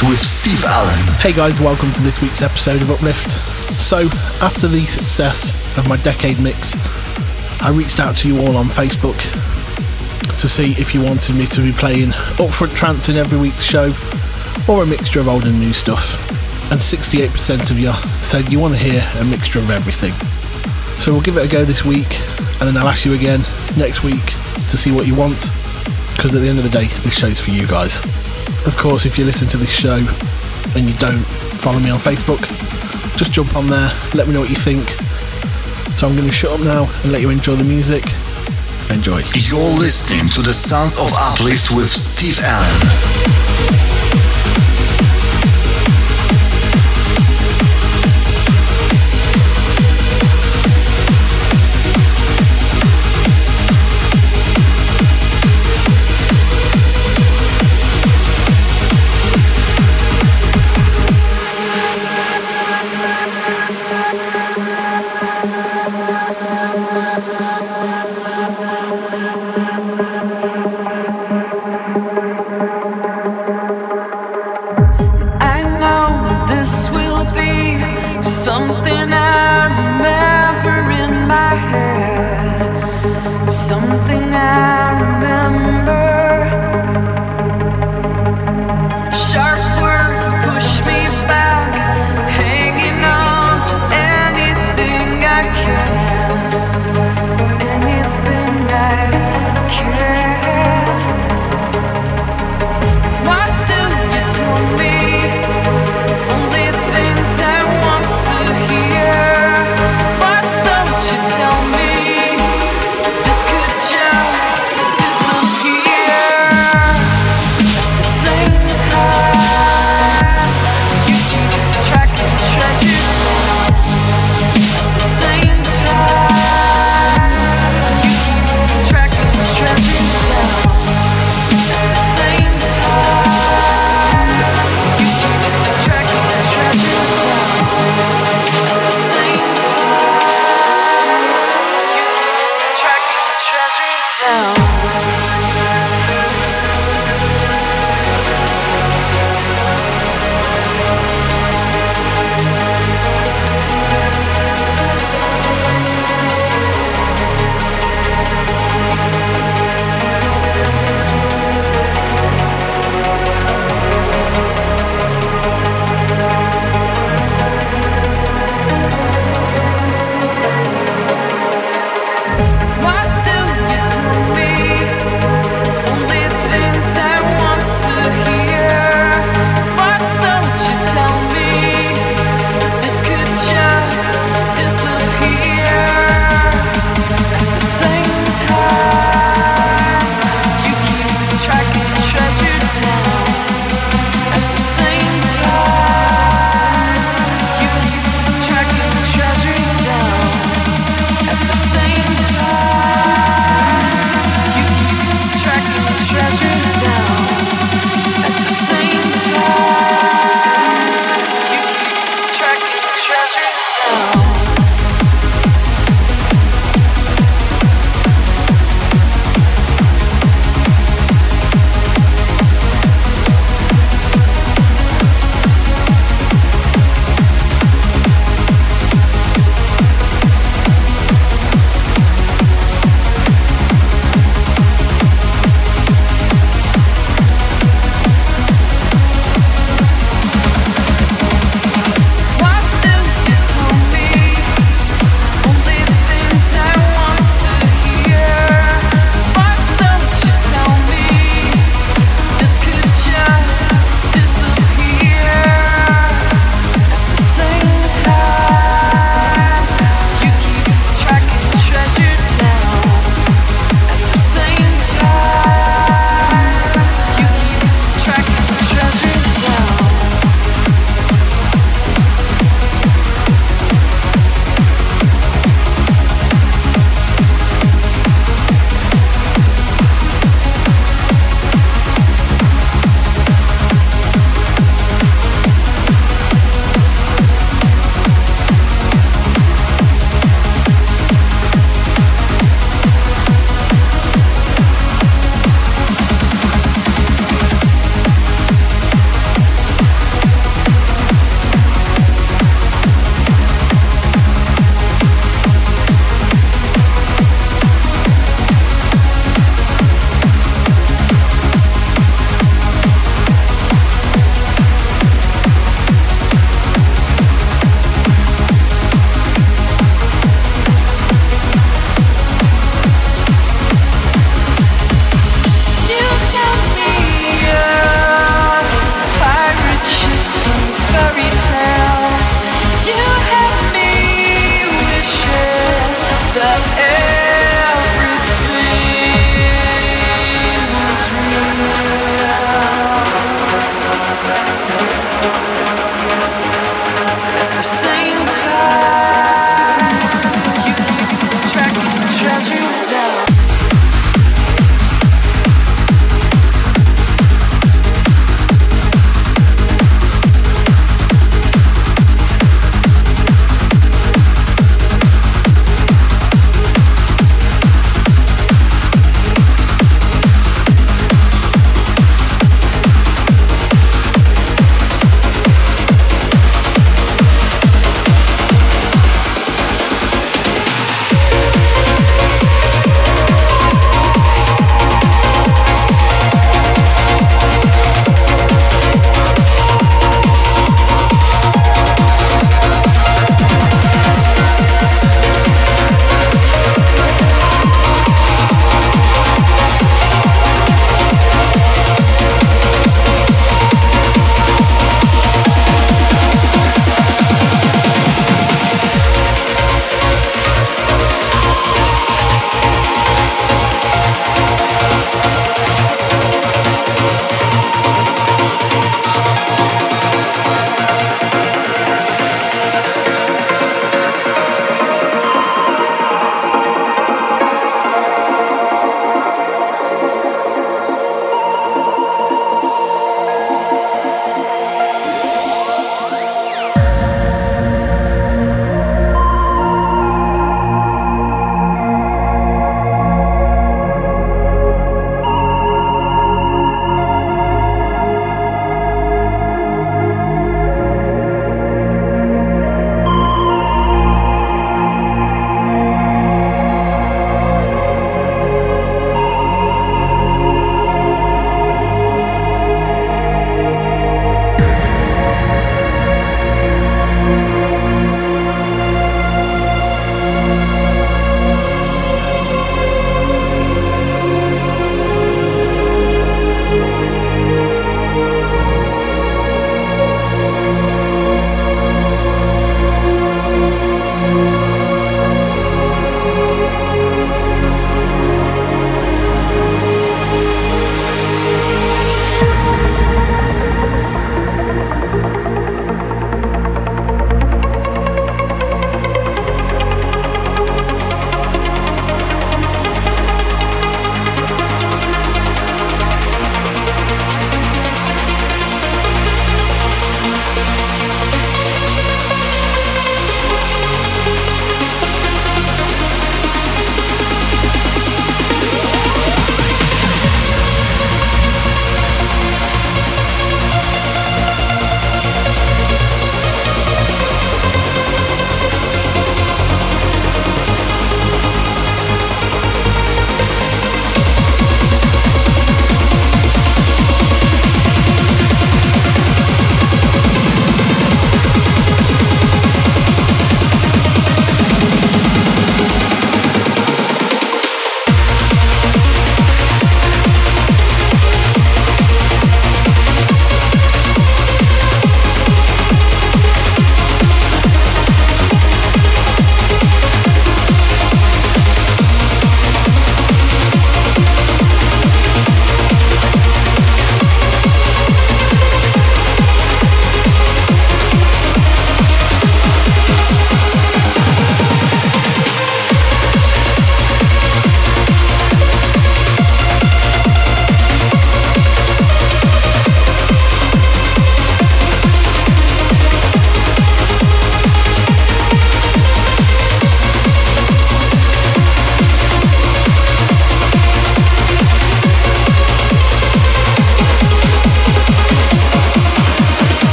Uplift with Steve Allen. Hey guys, welcome to this week's episode of Uplift. So, after the success of my decade mix, I reached out to you all on Facebook to see if you wanted me to be playing upfront trance in every week's show or a mixture of old and new stuff. And 68% of you said you want to hear a mixture of everything. So we'll give it a go this week and then I'll ask you again next week to see what you want because at the end of the day, this show's for you guys. Of course, if you listen to this show and you don't follow me on Facebook, just jump on there, let me know what you think. So I'm going to shut up now and let you enjoy the music. Enjoy. You're listening to the Sounds of Uplift with Steve Allen. Why do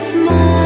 It's more.